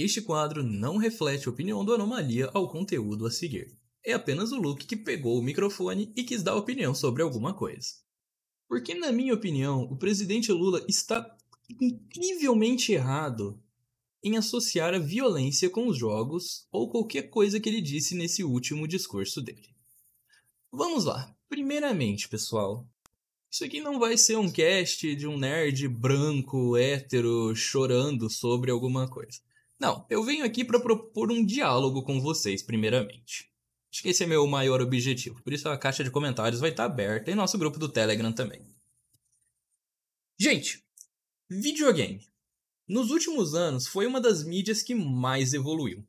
Este quadro não reflete a opinião do Anomalia ao conteúdo a seguir. É apenas o Luke que pegou o microfone e quis dar opinião sobre alguma coisa. Porque, na minha opinião, o presidente Lula está incrivelmente errado em associar a violência com os jogos ou qualquer coisa que ele disse nesse último discurso dele. Vamos lá. Primeiramente, pessoal, isso aqui não vai ser um cast de um nerd branco, hétero, chorando sobre alguma coisa. Não, eu venho aqui para propor um diálogo com vocês, primeiramente. Acho que esse é meu maior objetivo. Por isso a caixa de comentários vai estar aberta e nosso grupo do Telegram também. Gente, videogame. Nos últimos anos foi uma das mídias que mais evoluiu.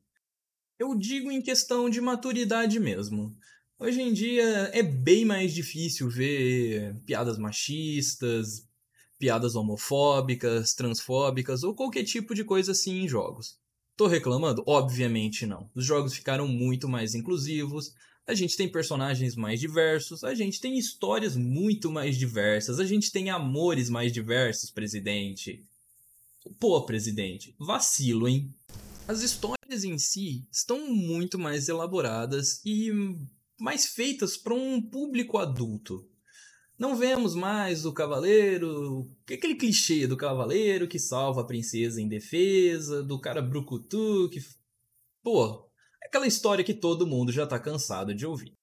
Eu digo em questão de maturidade mesmo. Hoje em dia é bem mais difícil ver piadas machistas, piadas homofóbicas, transfóbicas ou qualquer tipo de coisa assim em jogos. Tô reclamando? Obviamente não. Os jogos ficaram muito mais inclusivos, a gente tem personagens mais diversos, a gente tem histórias muito mais diversas, a gente tem amores mais diversos, presidente. Pô, presidente, vacilo, hein? As histórias em si estão muito mais elaboradas e mais feitas para um público adulto. Não vemos mais o cavaleiro, aquele clichê do cavaleiro que salva a princesa em defesa, do cara brucutu que. Pô, aquela história que todo mundo já tá cansado de ouvir.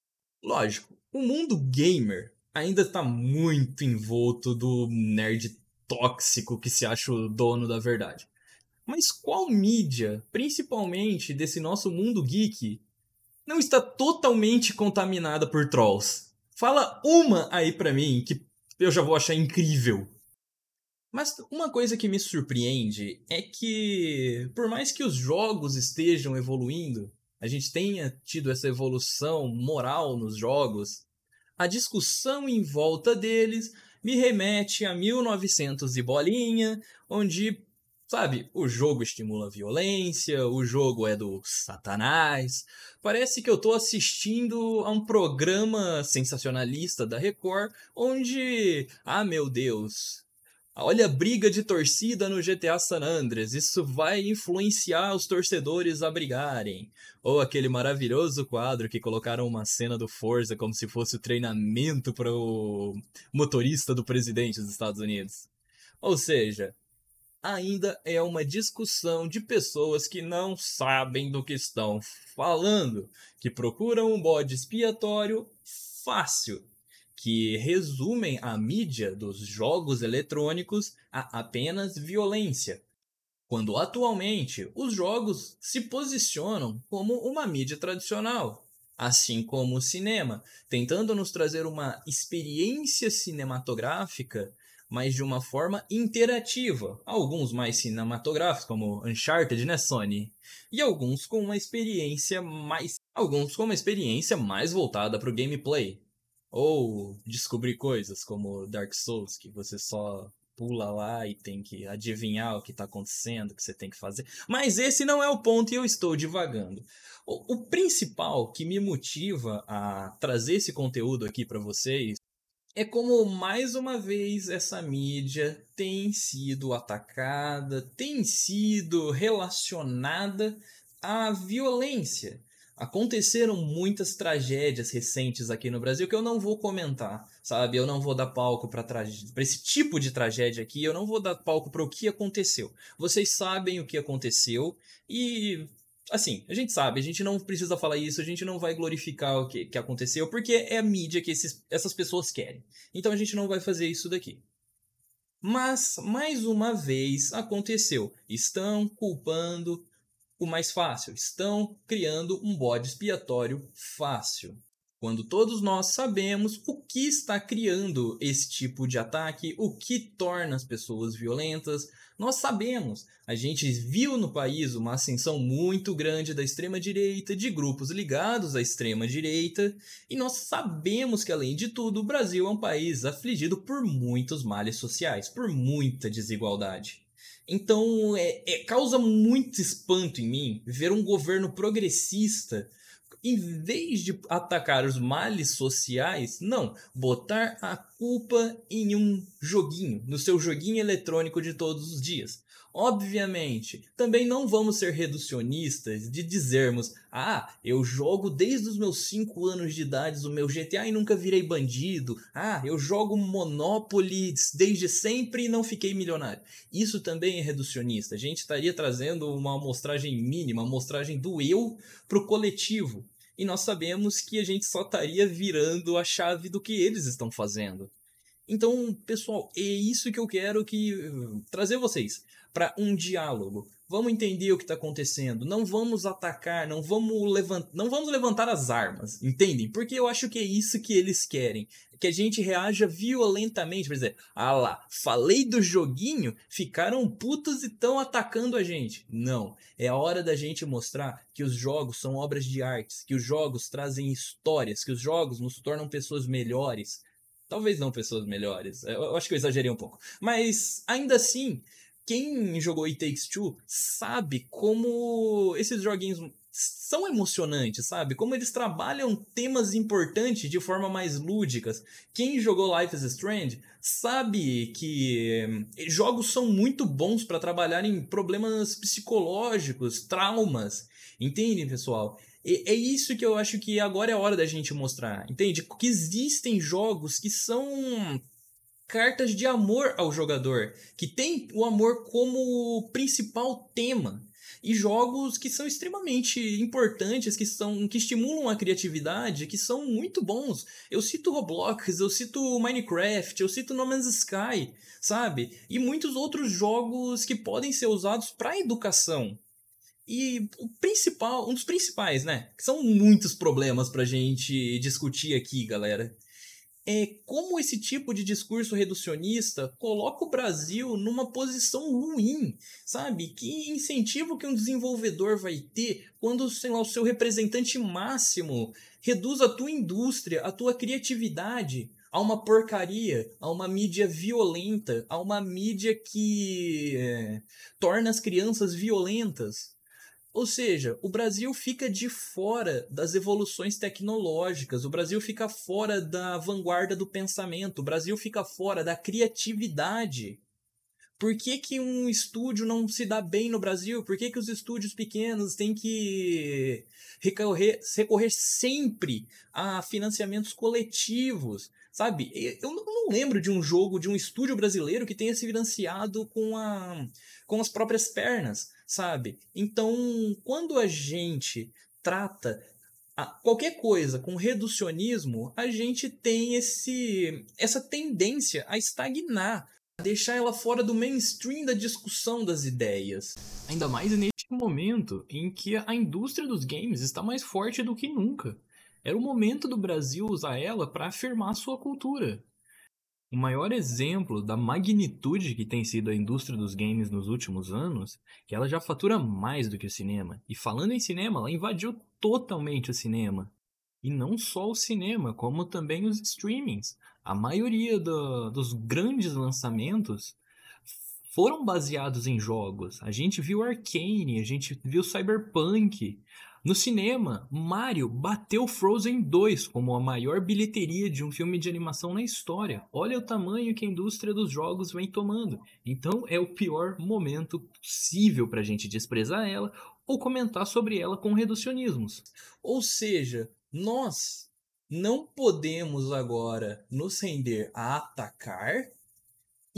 Lógico, o mundo gamer ainda tá muito envolto do nerd tóxico que se acha o dono da verdade. Mas qual mídia, principalmente desse nosso mundo geek, não está totalmente contaminada por trolls? Fala uma aí pra mim que eu já vou achar incrível. Mas uma coisa que me surpreende é que, por mais que os jogos estejam evoluindo, a gente tenha tido essa evolução moral nos jogos, a discussão em volta deles me remete a 1900 e bolinha, onde Sabe, o jogo estimula a violência, o jogo é do satanás. Parece que eu tô assistindo a um programa sensacionalista da Record, onde, ah meu Deus, olha a briga de torcida no GTA San Andreas, isso vai influenciar os torcedores a brigarem. Ou aquele maravilhoso quadro que colocaram uma cena do Forza como se fosse o treinamento para o motorista do presidente dos Estados Unidos. Ou seja, ainda é uma discussão de pessoas que não sabem do que estão falando, que procuram um bode expiatório fácil, que resumem a mídia dos jogos eletrônicos a apenas violência. Quando atualmente os jogos se posicionam como uma mídia tradicional, assim como o cinema, tentando nos trazer uma experiência cinematográfica mas de uma forma interativa. Alguns mais cinematográficos, como Uncharted, né, Sony? E alguns com uma experiência mais. Alguns com uma experiência mais voltada para o gameplay. Ou descobrir coisas como Dark Souls, que você só pula lá e tem que adivinhar o que está acontecendo, o que você tem que fazer. Mas esse não é o ponto e eu estou divagando. O, o principal que me motiva a trazer esse conteúdo aqui para vocês é como mais uma vez essa mídia tem sido atacada, tem sido relacionada à violência. Aconteceram muitas tragédias recentes aqui no Brasil que eu não vou comentar, sabe? Eu não vou dar palco para esse tipo de tragédia aqui, eu não vou dar palco para o que aconteceu. Vocês sabem o que aconteceu e assim, a gente sabe, a gente não precisa falar isso, a gente não vai glorificar o que, que aconteceu, porque é a mídia que esses, essas pessoas querem. Então a gente não vai fazer isso daqui. Mas, mais uma vez, aconteceu. Estão culpando o mais fácil, estão criando um bode expiatório fácil. Quando todos nós sabemos o que está criando esse tipo de ataque, o que torna as pessoas violentas, nós sabemos. A gente viu no país uma ascensão muito grande da extrema-direita, de grupos ligados à extrema-direita, e nós sabemos que, além de tudo, o Brasil é um país afligido por muitos males sociais, por muita desigualdade. Então, é, é, causa muito espanto em mim ver um governo progressista em vez de atacar os males sociais, não, botar a culpa em um joguinho, no seu joguinho eletrônico de todos os dias. Obviamente, também não vamos ser reducionistas de dizermos: ah, eu jogo desde os meus 5 anos de idade o meu GTA e nunca virei bandido. Ah, eu jogo Monopoly desde sempre e não fiquei milionário. Isso também é reducionista. A gente estaria trazendo uma amostragem mínima, uma amostragem do eu para o coletivo. E nós sabemos que a gente só estaria virando a chave do que eles estão fazendo. Então, pessoal, é isso que eu quero que trazer vocês para um diálogo. Vamos entender o que está acontecendo. Não vamos atacar, não vamos, levant... não vamos levantar as armas, entendem? Porque eu acho que é isso que eles querem. Que a gente reaja violentamente. Por exemplo, ah lá, falei do joguinho, ficaram putos e estão atacando a gente. Não. É a hora da gente mostrar que os jogos são obras de arte, que os jogos trazem histórias, que os jogos nos tornam pessoas melhores Talvez não pessoas melhores. Eu acho que eu exagerei um pouco. Mas, ainda assim, quem jogou It Takes Two sabe como esses joguinhos são emocionantes, sabe? Como eles trabalham temas importantes de forma mais lúdicas. Quem jogou Life is Strange sabe que jogos são muito bons para trabalhar em problemas psicológicos, traumas. Entende, pessoal? é isso que eu acho que agora é a hora da gente mostrar, entende? Que existem jogos que são cartas de amor ao jogador, que tem o amor como principal tema. E jogos que são extremamente importantes, que são que estimulam a criatividade, que são muito bons. Eu cito Roblox, eu cito Minecraft, eu cito No Man's Sky, sabe? E muitos outros jogos que podem ser usados para educação. E o principal, um dos principais, né? São muitos problemas pra gente discutir aqui, galera. É como esse tipo de discurso reducionista coloca o Brasil numa posição ruim, sabe? Que incentivo que um desenvolvedor vai ter quando, sei lá, o seu representante máximo reduz a tua indústria, a tua criatividade a uma porcaria, a uma mídia violenta, a uma mídia que é, torna as crianças violentas. Ou seja, o Brasil fica de fora das evoluções tecnológicas, o Brasil fica fora da vanguarda do pensamento, o Brasil fica fora da criatividade. Por que, que um estúdio não se dá bem no Brasil? Por que, que os estúdios pequenos têm que recorrer, recorrer sempre a financiamentos coletivos? Sabe? Eu não lembro de um jogo de um estúdio brasileiro que tenha se financiado com, a, com as próprias pernas sabe? Então, quando a gente trata qualquer coisa com reducionismo, a gente tem esse essa tendência a estagnar, a deixar ela fora do mainstream da discussão das ideias. Ainda mais neste momento em que a indústria dos games está mais forte do que nunca. Era o momento do Brasil usar ela para afirmar sua cultura, o maior exemplo da magnitude que tem sido a indústria dos games nos últimos anos, é que ela já fatura mais do que o cinema. E falando em cinema, ela invadiu totalmente o cinema. E não só o cinema, como também os streamings. A maioria do, dos grandes lançamentos foram baseados em jogos. A gente viu Arcane, a gente viu Cyberpunk, no cinema, Mario bateu Frozen 2 como a maior bilheteria de um filme de animação na história. Olha o tamanho que a indústria dos jogos vem tomando. Então é o pior momento possível para a gente desprezar ela ou comentar sobre ela com reducionismos. Ou seja, nós não podemos agora nos render a atacar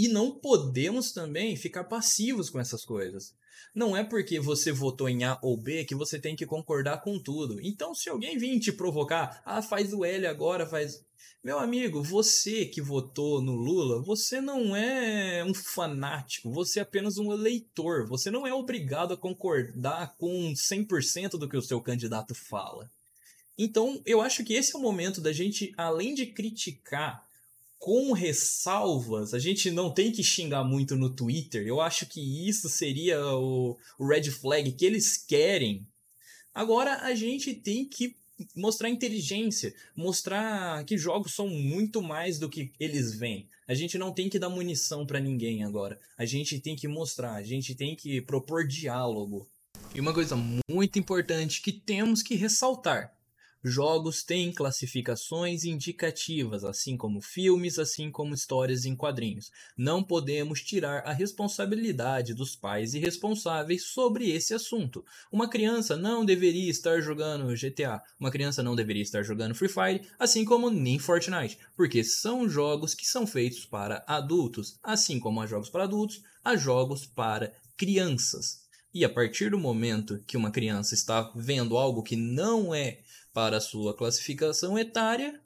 e não podemos também ficar passivos com essas coisas. Não é porque você votou em A ou B que você tem que concordar com tudo. Então, se alguém vir te provocar, ah, faz o L agora, faz. Meu amigo, você que votou no Lula, você não é um fanático, você é apenas um eleitor. Você não é obrigado a concordar com 100% do que o seu candidato fala. Então, eu acho que esse é o momento da gente, além de criticar com ressalvas, a gente não tem que xingar muito no Twitter. Eu acho que isso seria o, o red flag que eles querem. Agora a gente tem que mostrar inteligência, mostrar que jogos são muito mais do que eles veem. A gente não tem que dar munição para ninguém agora. A gente tem que mostrar, a gente tem que propor diálogo. E uma coisa muito importante que temos que ressaltar: Jogos têm classificações indicativas, assim como filmes, assim como histórias em quadrinhos. Não podemos tirar a responsabilidade dos pais irresponsáveis sobre esse assunto. Uma criança não deveria estar jogando GTA, uma criança não deveria estar jogando Free Fire, assim como nem Fortnite, porque são jogos que são feitos para adultos, assim como há jogos para adultos, há jogos para crianças. E a partir do momento que uma criança está vendo algo que não é para sua classificação etária,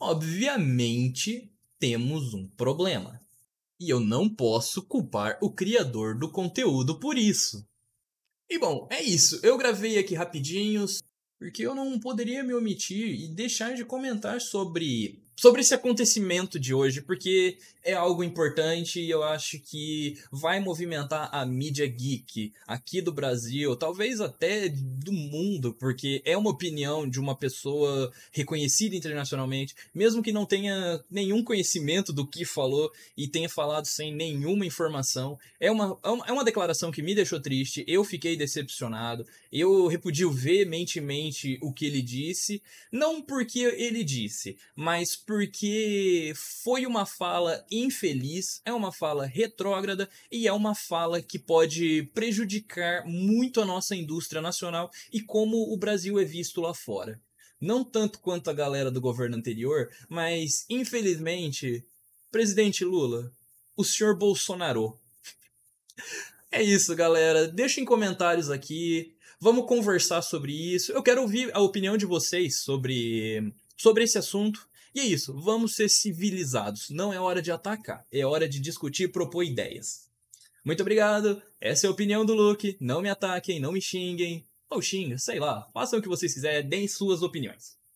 obviamente temos um problema. E eu não posso culpar o criador do conteúdo por isso. E bom, é isso. Eu gravei aqui rapidinhos, porque eu não poderia me omitir e deixar de comentar sobre sobre esse acontecimento de hoje, porque é algo importante e eu acho que vai movimentar a mídia geek aqui do Brasil, talvez até do mundo, porque é uma opinião de uma pessoa reconhecida internacionalmente, mesmo que não tenha nenhum conhecimento do que falou e tenha falado sem nenhuma informação. É uma, é uma é declaração que me deixou triste, eu fiquei decepcionado, eu repudio veementemente o que ele disse, não porque ele disse, mas porque foi uma fala infeliz, é uma fala retrógrada e é uma fala que pode prejudicar muito a nossa indústria nacional e como o Brasil é visto lá fora. Não tanto quanto a galera do governo anterior, mas infelizmente, presidente Lula, o senhor Bolsonaro. É isso, galera. Deixa em comentários aqui. Vamos conversar sobre isso. Eu quero ouvir a opinião de vocês sobre, sobre esse assunto. E é isso, vamos ser civilizados. Não é hora de atacar, é hora de discutir e propor ideias. Muito obrigado, essa é a opinião do Luke. Não me ataquem, não me xinguem. Ou xinga, sei lá, façam o que vocês quiserem, deem suas opiniões.